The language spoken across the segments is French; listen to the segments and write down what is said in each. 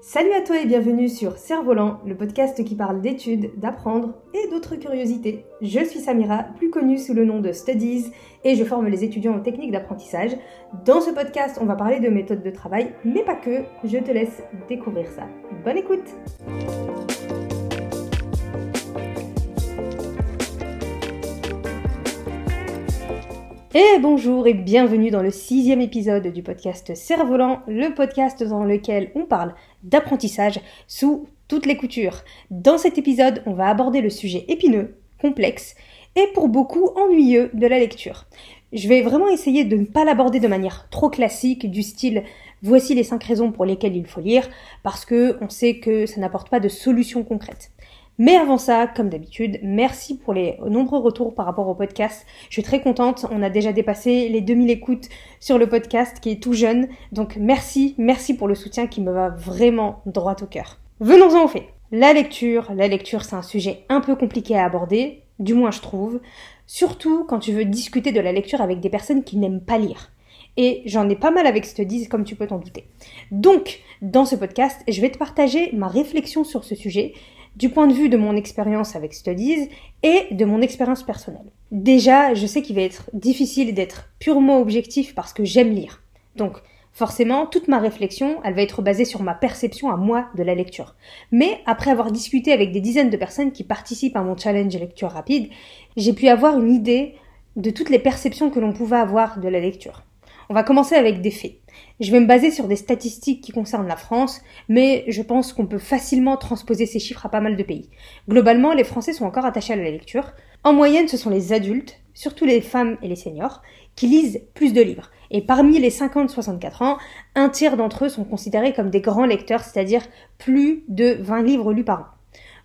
Salut à toi et bienvenue sur Cerf-Volant, le podcast qui parle d'études, d'apprendre et d'autres curiosités. Je suis Samira, plus connue sous le nom de Studies, et je forme les étudiants aux techniques d'apprentissage. Dans ce podcast, on va parler de méthodes de travail, mais pas que. Je te laisse découvrir ça. Bonne écoute! Et bonjour et bienvenue dans le sixième épisode du podcast Cerf-Volant, le podcast dans lequel on parle d'apprentissage sous toutes les coutures. Dans cet épisode, on va aborder le sujet épineux, complexe et pour beaucoup ennuyeux de la lecture. Je vais vraiment essayer de ne pas l'aborder de manière trop classique du style voici les cinq raisons pour lesquelles il faut lire parce que on sait que ça n'apporte pas de solution concrète. Mais avant ça, comme d'habitude, merci pour les nombreux retours par rapport au podcast. Je suis très contente. On a déjà dépassé les 2000 écoutes sur le podcast qui est tout jeune. Donc merci, merci pour le soutien qui me va vraiment droit au cœur. Venons-en au fait. La lecture, la lecture c'est un sujet un peu compliqué à aborder, du moins je trouve. Surtout quand tu veux discuter de la lecture avec des personnes qui n'aiment pas lire. Et j'en ai pas mal avec Studies, comme tu peux t'en douter. Donc, dans ce podcast, je vais te partager ma réflexion sur ce sujet, du point de vue de mon expérience avec Studies et de mon expérience personnelle. Déjà, je sais qu'il va être difficile d'être purement objectif parce que j'aime lire. Donc, forcément, toute ma réflexion, elle va être basée sur ma perception à moi de la lecture. Mais après avoir discuté avec des dizaines de personnes qui participent à mon challenge lecture rapide, j'ai pu avoir une idée de toutes les perceptions que l'on pouvait avoir de la lecture. On va commencer avec des faits. Je vais me baser sur des statistiques qui concernent la France, mais je pense qu'on peut facilement transposer ces chiffres à pas mal de pays. Globalement, les Français sont encore attachés à la lecture. En moyenne, ce sont les adultes, surtout les femmes et les seniors, qui lisent plus de livres. Et parmi les 50-64 ans, un tiers d'entre eux sont considérés comme des grands lecteurs, c'est-à-dire plus de 20 livres lus par an.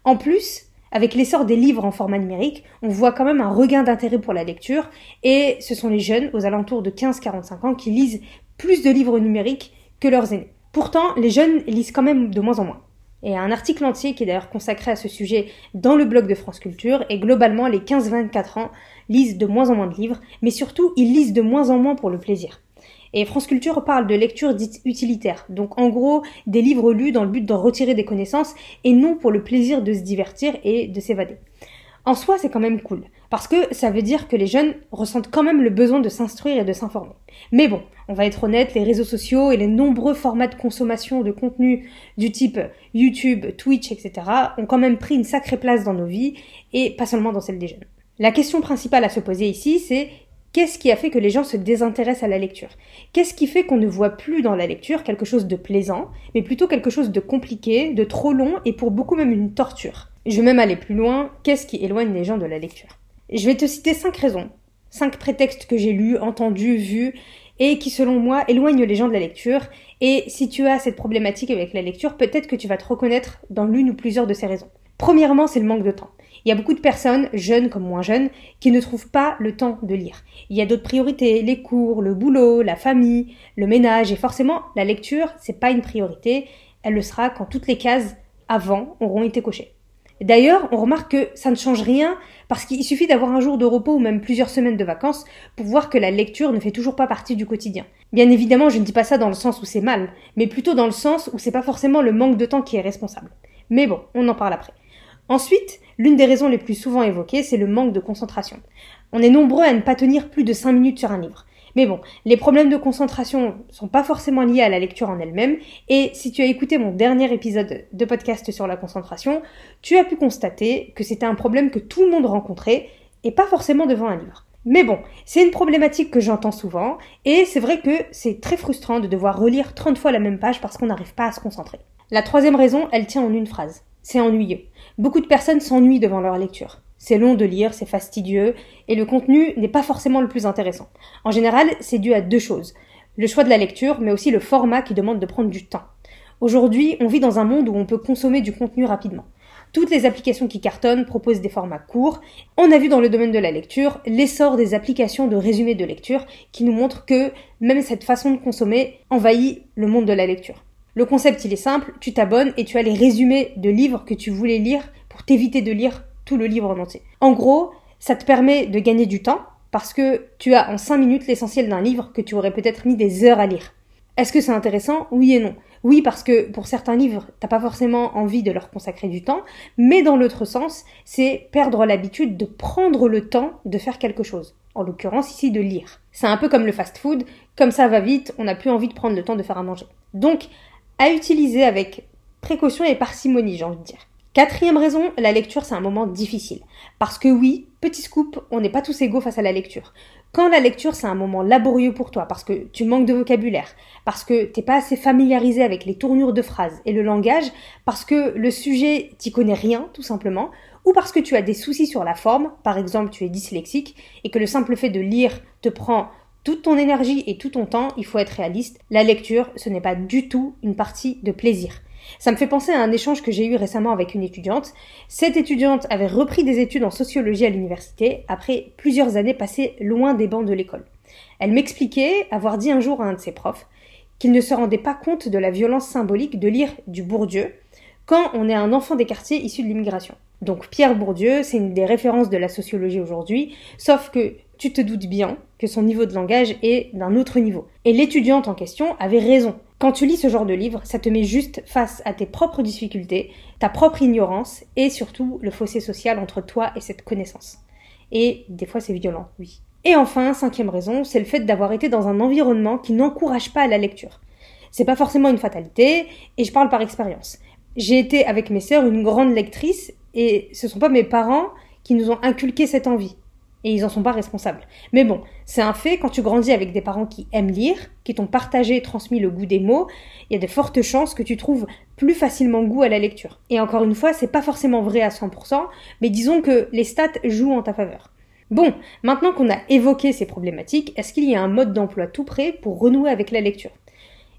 En plus, avec l'essor des livres en format numérique, on voit quand même un regain d'intérêt pour la lecture, et ce sont les jeunes, aux alentours de 15-45 ans, qui lisent plus de livres numériques que leurs aînés. Pourtant, les jeunes lisent quand même de moins en moins. Et un article entier qui est d'ailleurs consacré à ce sujet dans le blog de France Culture, et globalement les 15-24 ans lisent de moins en moins de livres, mais surtout ils lisent de moins en moins pour le plaisir. Et France Culture parle de lecture dite utilitaire, donc en gros des livres lus dans le but d'en retirer des connaissances et non pour le plaisir de se divertir et de s'évader. En soi, c'est quand même cool, parce que ça veut dire que les jeunes ressentent quand même le besoin de s'instruire et de s'informer. Mais bon, on va être honnête, les réseaux sociaux et les nombreux formats de consommation de contenu du type YouTube, Twitch, etc. ont quand même pris une sacrée place dans nos vies, et pas seulement dans celle des jeunes. La question principale à se poser ici, c'est Qu'est-ce qui a fait que les gens se désintéressent à la lecture? Qu'est-ce qui fait qu'on ne voit plus dans la lecture quelque chose de plaisant, mais plutôt quelque chose de compliqué, de trop long et pour beaucoup même une torture? Je vais même aller plus loin, qu'est-ce qui éloigne les gens de la lecture? Je vais te citer cinq raisons, cinq prétextes que j'ai lus, entendus, vus, et qui selon moi éloignent les gens de la lecture. Et si tu as cette problématique avec la lecture, peut-être que tu vas te reconnaître dans l'une ou plusieurs de ces raisons. Premièrement, c'est le manque de temps. Il y a beaucoup de personnes, jeunes comme moins jeunes, qui ne trouvent pas le temps de lire. Il y a d'autres priorités, les cours, le boulot, la famille, le ménage, et forcément, la lecture, c'est pas une priorité, elle le sera quand toutes les cases avant auront été cochées. D'ailleurs, on remarque que ça ne change rien parce qu'il suffit d'avoir un jour de repos ou même plusieurs semaines de vacances pour voir que la lecture ne fait toujours pas partie du quotidien. Bien évidemment, je ne dis pas ça dans le sens où c'est mal, mais plutôt dans le sens où c'est pas forcément le manque de temps qui est responsable. Mais bon, on en parle après. Ensuite, l'une des raisons les plus souvent évoquées, c'est le manque de concentration. On est nombreux à ne pas tenir plus de 5 minutes sur un livre. Mais bon, les problèmes de concentration sont pas forcément liés à la lecture en elle-même, et si tu as écouté mon dernier épisode de podcast sur la concentration, tu as pu constater que c'était un problème que tout le monde rencontrait, et pas forcément devant un livre. Mais bon, c'est une problématique que j'entends souvent, et c'est vrai que c'est très frustrant de devoir relire 30 fois la même page parce qu'on n'arrive pas à se concentrer. La troisième raison, elle tient en une phrase. C'est ennuyeux. Beaucoup de personnes s'ennuient devant leur lecture. C'est long de lire, c'est fastidieux, et le contenu n'est pas forcément le plus intéressant. En général, c'est dû à deux choses. Le choix de la lecture, mais aussi le format qui demande de prendre du temps. Aujourd'hui, on vit dans un monde où on peut consommer du contenu rapidement. Toutes les applications qui cartonnent proposent des formats courts. On a vu dans le domaine de la lecture l'essor des applications de résumé de lecture qui nous montrent que même cette façon de consommer envahit le monde de la lecture. Le concept, il est simple, tu t'abonnes et tu as les résumés de livres que tu voulais lire pour t'éviter de lire tout le livre en entier. En gros, ça te permet de gagner du temps parce que tu as en 5 minutes l'essentiel d'un livre que tu aurais peut-être mis des heures à lire. Est-ce que c'est intéressant? Oui et non. Oui, parce que pour certains livres, t'as pas forcément envie de leur consacrer du temps, mais dans l'autre sens, c'est perdre l'habitude de prendre le temps de faire quelque chose. En l'occurrence ici de lire. C'est un peu comme le fast-food, comme ça va vite, on n'a plus envie de prendre le temps de faire à manger. Donc, à utiliser avec précaution et parcimonie, j'ai envie de dire. Quatrième raison, la lecture c'est un moment difficile. Parce que oui, petit scoop, on n'est pas tous égaux face à la lecture. Quand la lecture c'est un moment laborieux pour toi, parce que tu manques de vocabulaire, parce que t'es pas assez familiarisé avec les tournures de phrases et le langage, parce que le sujet t'y connais rien tout simplement, ou parce que tu as des soucis sur la forme, par exemple tu es dyslexique, et que le simple fait de lire te prend toute ton énergie et tout ton temps, il faut être réaliste, la lecture ce n'est pas du tout une partie de plaisir. Ça me fait penser à un échange que j'ai eu récemment avec une étudiante. Cette étudiante avait repris des études en sociologie à l'université après plusieurs années passées loin des bancs de l'école. Elle m'expliquait avoir dit un jour à un de ses profs qu'il ne se rendait pas compte de la violence symbolique de lire du Bourdieu quand on est un enfant des quartiers issus de l'immigration. Donc Pierre Bourdieu, c'est une des références de la sociologie aujourd'hui, sauf que tu te doutes bien que son niveau de langage est d'un autre niveau. Et l'étudiante en question avait raison. Quand tu lis ce genre de livre, ça te met juste face à tes propres difficultés, ta propre ignorance et surtout le fossé social entre toi et cette connaissance. Et des fois c'est violent, oui. Et enfin, cinquième raison, c'est le fait d'avoir été dans un environnement qui n'encourage pas la lecture. C'est pas forcément une fatalité, et je parle par expérience. J'ai été avec mes sœurs une grande lectrice, et ce sont pas mes parents qui nous ont inculqué cette envie et ils en sont pas responsables. Mais bon, c'est un fait, quand tu grandis avec des parents qui aiment lire, qui t'ont partagé et transmis le goût des mots, il y a de fortes chances que tu trouves plus facilement goût à la lecture. Et encore une fois, c'est pas forcément vrai à 100%, mais disons que les stats jouent en ta faveur. Bon, maintenant qu'on a évoqué ces problématiques, est-ce qu'il y a un mode d'emploi tout prêt pour renouer avec la lecture?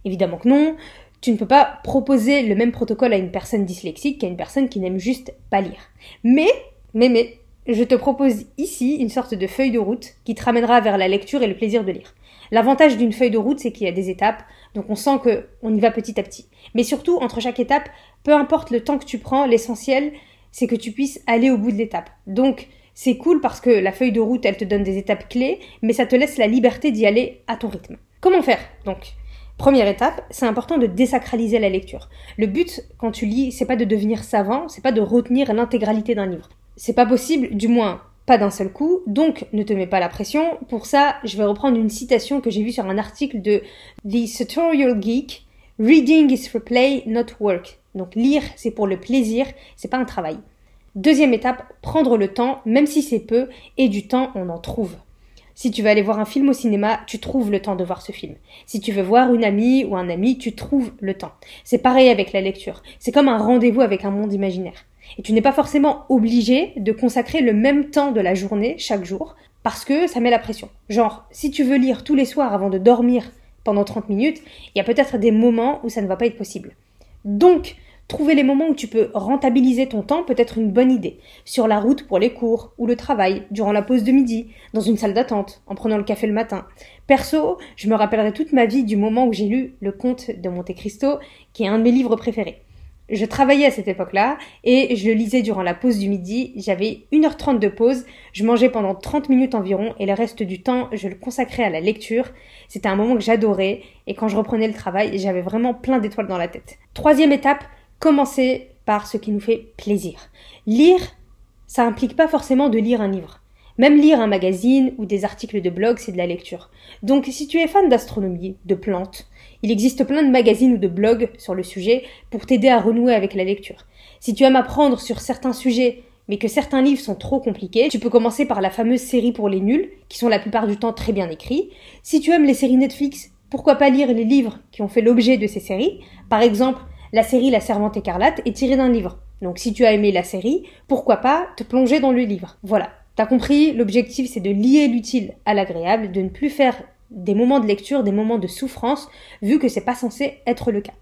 Évidemment que non. Tu ne peux pas proposer le même protocole à une personne dyslexique qu'à une personne qui n'aime juste pas lire. Mais, mais, mais, je te propose ici une sorte de feuille de route qui te ramènera vers la lecture et le plaisir de lire. L'avantage d'une feuille de route, c'est qu'il y a des étapes, donc on sent que on y va petit à petit. Mais surtout, entre chaque étape, peu importe le temps que tu prends, l'essentiel, c'est que tu puisses aller au bout de l'étape. Donc, c'est cool parce que la feuille de route, elle te donne des étapes clés, mais ça te laisse la liberté d'y aller à ton rythme. Comment faire, donc? Première étape, c'est important de désacraliser la lecture. Le but, quand tu lis, c'est pas de devenir savant, c'est pas de retenir l'intégralité d'un livre. C'est pas possible, du moins pas d'un seul coup, donc ne te mets pas la pression. Pour ça, je vais reprendre une citation que j'ai vue sur un article de The Tutorial Geek. Reading is for play, not work. Donc lire, c'est pour le plaisir, c'est pas un travail. Deuxième étape, prendre le temps, même si c'est peu, et du temps, on en trouve. Si tu veux aller voir un film au cinéma, tu trouves le temps de voir ce film. Si tu veux voir une amie ou un ami, tu trouves le temps. C'est pareil avec la lecture. C'est comme un rendez-vous avec un monde imaginaire. Et tu n'es pas forcément obligé de consacrer le même temps de la journée chaque jour parce que ça met la pression. Genre, si tu veux lire tous les soirs avant de dormir pendant 30 minutes, il y a peut-être des moments où ça ne va pas être possible. Donc, trouver les moments où tu peux rentabiliser ton temps peut être une bonne idée. Sur la route pour les cours ou le travail, durant la pause de midi, dans une salle d'attente, en prenant le café le matin. Perso, je me rappellerai toute ma vie du moment où j'ai lu Le Comte de Monte Cristo, qui est un de mes livres préférés. Je travaillais à cette époque-là et je lisais durant la pause du midi. J'avais 1h30 de pause, je mangeais pendant 30 minutes environ et le reste du temps, je le consacrais à la lecture. C'était un moment que j'adorais et quand je reprenais le travail, j'avais vraiment plein d'étoiles dans la tête. Troisième étape, commencer par ce qui nous fait plaisir. Lire, ça implique pas forcément de lire un livre. Même lire un magazine ou des articles de blog, c'est de la lecture. Donc si tu es fan d'astronomie, de plantes, il existe plein de magazines ou de blogs sur le sujet pour t'aider à renouer avec la lecture. Si tu aimes apprendre sur certains sujets, mais que certains livres sont trop compliqués, tu peux commencer par la fameuse série pour les nuls, qui sont la plupart du temps très bien écrits. Si tu aimes les séries Netflix, pourquoi pas lire les livres qui ont fait l'objet de ces séries? Par exemple, la série La Servante écarlate est tirée d'un livre. Donc si tu as aimé la série, pourquoi pas te plonger dans le livre? Voilà. T'as compris, l'objectif c'est de lier l'utile à l'agréable, de ne plus faire des moments de lecture, des moments de souffrance, vu que c'est pas censé être le cas.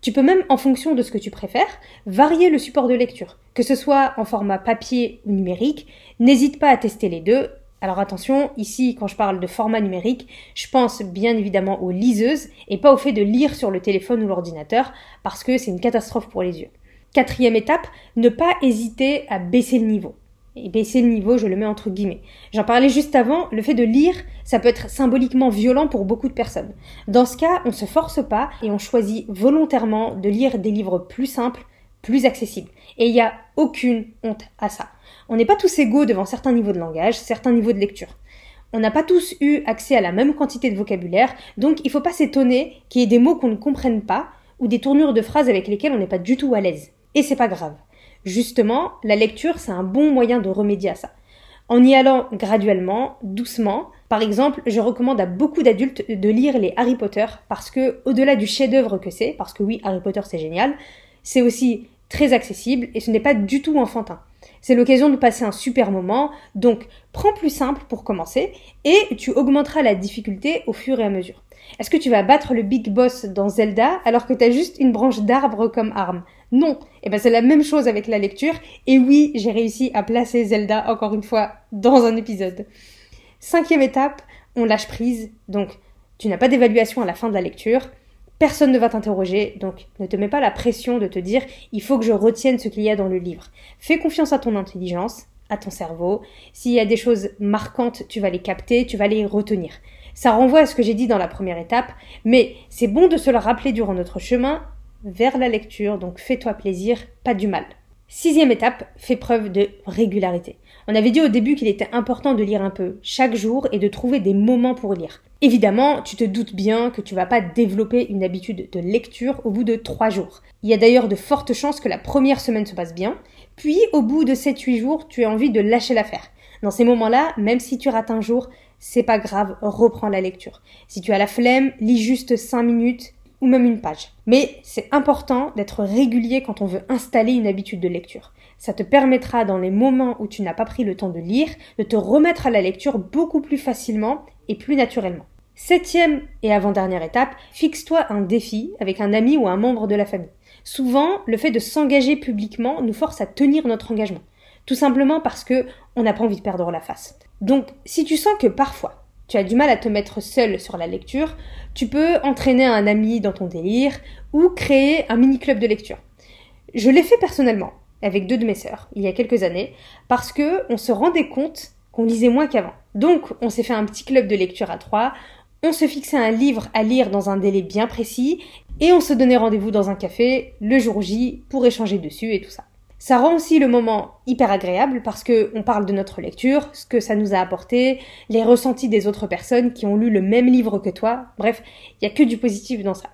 Tu peux même, en fonction de ce que tu préfères, varier le support de lecture, que ce soit en format papier ou numérique. N'hésite pas à tester les deux. Alors attention, ici, quand je parle de format numérique, je pense bien évidemment aux liseuses et pas au fait de lire sur le téléphone ou l'ordinateur, parce que c'est une catastrophe pour les yeux. Quatrième étape, ne pas hésiter à baisser le niveau. Et baisser le niveau, je le mets entre guillemets. J'en parlais juste avant, le fait de lire, ça peut être symboliquement violent pour beaucoup de personnes. Dans ce cas, on se force pas et on choisit volontairement de lire des livres plus simples, plus accessibles. Et il n'y a aucune honte à ça. On n'est pas tous égaux devant certains niveaux de langage, certains niveaux de lecture. On n'a pas tous eu accès à la même quantité de vocabulaire, donc il ne faut pas s'étonner qu'il y ait des mots qu'on ne comprenne pas ou des tournures de phrases avec lesquelles on n'est pas du tout à l'aise. Et c'est pas grave. Justement, la lecture, c'est un bon moyen de remédier à ça. En y allant graduellement, doucement, par exemple, je recommande à beaucoup d'adultes de lire les Harry Potter parce que, au-delà du chef-d'œuvre que c'est, parce que oui, Harry Potter c'est génial, c'est aussi très accessible et ce n'est pas du tout enfantin. C'est l'occasion de passer un super moment, donc prends plus simple pour commencer et tu augmenteras la difficulté au fur et à mesure. Est-ce que tu vas battre le big boss dans Zelda alors que tu as juste une branche d'arbre comme arme? Non. Et eh ben c'est la même chose avec la lecture et oui, j'ai réussi à placer Zelda encore une fois dans un épisode. Cinquième étape, on lâche prise, donc tu n'as pas d'évaluation à la fin de la lecture. Personne ne va t'interroger, donc ne te mets pas la pression de te dire il faut que je retienne ce qu'il y a dans le livre. Fais confiance à ton intelligence, à ton cerveau. S'il y a des choses marquantes, tu vas les capter, tu vas les retenir. Ça renvoie à ce que j'ai dit dans la première étape, mais c'est bon de se le rappeler durant notre chemin vers la lecture, donc fais-toi plaisir, pas du mal. Sixième étape, fais preuve de régularité. On avait dit au début qu'il était important de lire un peu chaque jour et de trouver des moments pour lire. Évidemment, tu te doutes bien que tu vas pas développer une habitude de lecture au bout de trois jours. Il y a d'ailleurs de fortes chances que la première semaine se passe bien, puis au bout de 7-8 jours, tu as envie de lâcher l'affaire. Dans ces moments-là, même si tu rates un jour, c'est pas grave, reprends la lecture. Si tu as la flemme, lis juste 5 minutes ou même une page. Mais c'est important d'être régulier quand on veut installer une habitude de lecture. Ça te permettra dans les moments où tu n'as pas pris le temps de lire, de te remettre à la lecture beaucoup plus facilement et plus naturellement. Septième et avant-dernière étape, fixe-toi un défi avec un ami ou un membre de la famille. Souvent, le fait de s'engager publiquement nous force à tenir notre engagement. Tout simplement parce que on n'a pas envie de perdre la face. Donc, si tu sens que parfois tu as du mal à te mettre seul sur la lecture, tu peux entraîner un ami dans ton délire ou créer un mini club de lecture. Je l'ai fait personnellement avec deux de mes sœurs il y a quelques années parce que on se rendait compte qu'on lisait moins qu'avant. Donc, on s'est fait un petit club de lecture à trois, on se fixait un livre à lire dans un délai bien précis et on se donnait rendez-vous dans un café le jour J pour échanger dessus et tout ça. Ça rend aussi le moment hyper agréable parce que on parle de notre lecture, ce que ça nous a apporté, les ressentis des autres personnes qui ont lu le même livre que toi. Bref, il y a que du positif dans ça.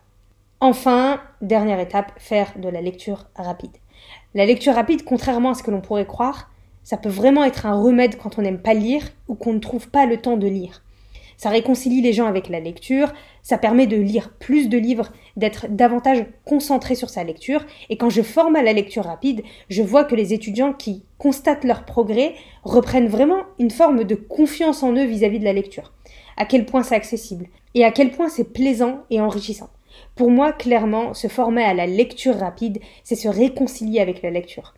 Enfin, dernière étape, faire de la lecture rapide. La lecture rapide, contrairement à ce que l'on pourrait croire, ça peut vraiment être un remède quand on n'aime pas lire ou qu'on ne trouve pas le temps de lire. Ça réconcilie les gens avec la lecture, ça permet de lire plus de livres, d'être davantage concentré sur sa lecture, et quand je forme à la lecture rapide, je vois que les étudiants qui constatent leur progrès reprennent vraiment une forme de confiance en eux vis-à-vis de la lecture. À quel point c'est accessible, et à quel point c'est plaisant et enrichissant. Pour moi, clairement, se former à la lecture rapide, c'est se réconcilier avec la lecture.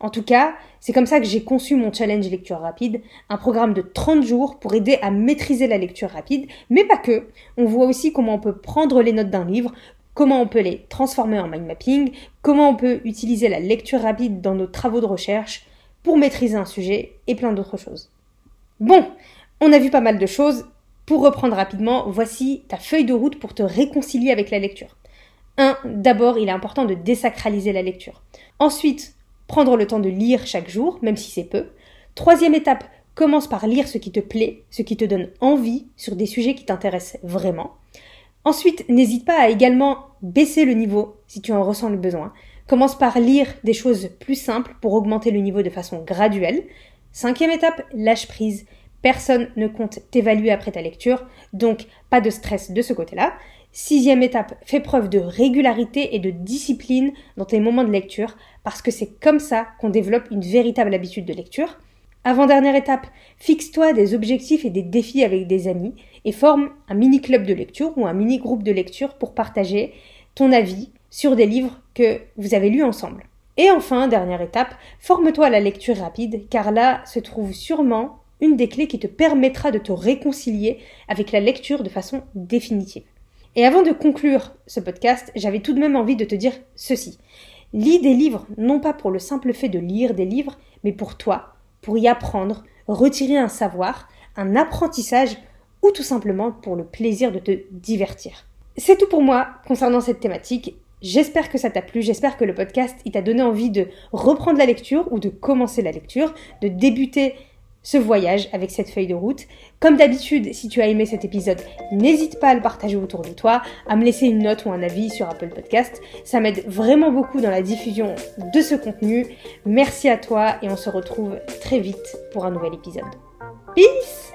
En tout cas, c'est comme ça que j'ai conçu mon challenge lecture rapide, un programme de 30 jours pour aider à maîtriser la lecture rapide, mais pas que. On voit aussi comment on peut prendre les notes d'un livre, comment on peut les transformer en mind mapping, comment on peut utiliser la lecture rapide dans nos travaux de recherche pour maîtriser un sujet et plein d'autres choses. Bon, on a vu pas mal de choses. Pour reprendre rapidement, voici ta feuille de route pour te réconcilier avec la lecture. 1. D'abord, il est important de désacraliser la lecture. Ensuite, prendre le temps de lire chaque jour, même si c'est peu. Troisième étape, commence par lire ce qui te plaît, ce qui te donne envie sur des sujets qui t'intéressent vraiment. Ensuite, n'hésite pas à également baisser le niveau si tu en ressens le besoin. Commence par lire des choses plus simples pour augmenter le niveau de façon graduelle. Cinquième étape, lâche prise. Personne ne compte t'évaluer après ta lecture, donc pas de stress de ce côté-là. Sixième étape, fais preuve de régularité et de discipline dans tes moments de lecture, parce que c'est comme ça qu'on développe une véritable habitude de lecture. Avant-dernière étape, fixe-toi des objectifs et des défis avec des amis et forme un mini club de lecture ou un mini groupe de lecture pour partager ton avis sur des livres que vous avez lus ensemble. Et enfin, dernière étape, forme-toi à la lecture rapide car là se trouve sûrement une des clés qui te permettra de te réconcilier avec la lecture de façon définitive. Et avant de conclure ce podcast, j'avais tout de même envie de te dire ceci. Lis des livres, non pas pour le simple fait de lire des livres, mais pour toi, pour y apprendre, retirer un savoir, un apprentissage ou tout simplement pour le plaisir de te divertir. C'est tout pour moi concernant cette thématique. J'espère que ça t'a plu, j'espère que le podcast t'a donné envie de reprendre la lecture ou de commencer la lecture, de débuter ce voyage avec cette feuille de route. Comme d'habitude, si tu as aimé cet épisode, n'hésite pas à le partager autour de toi, à me laisser une note ou un avis sur Apple Podcast. Ça m'aide vraiment beaucoup dans la diffusion de ce contenu. Merci à toi et on se retrouve très vite pour un nouvel épisode. Peace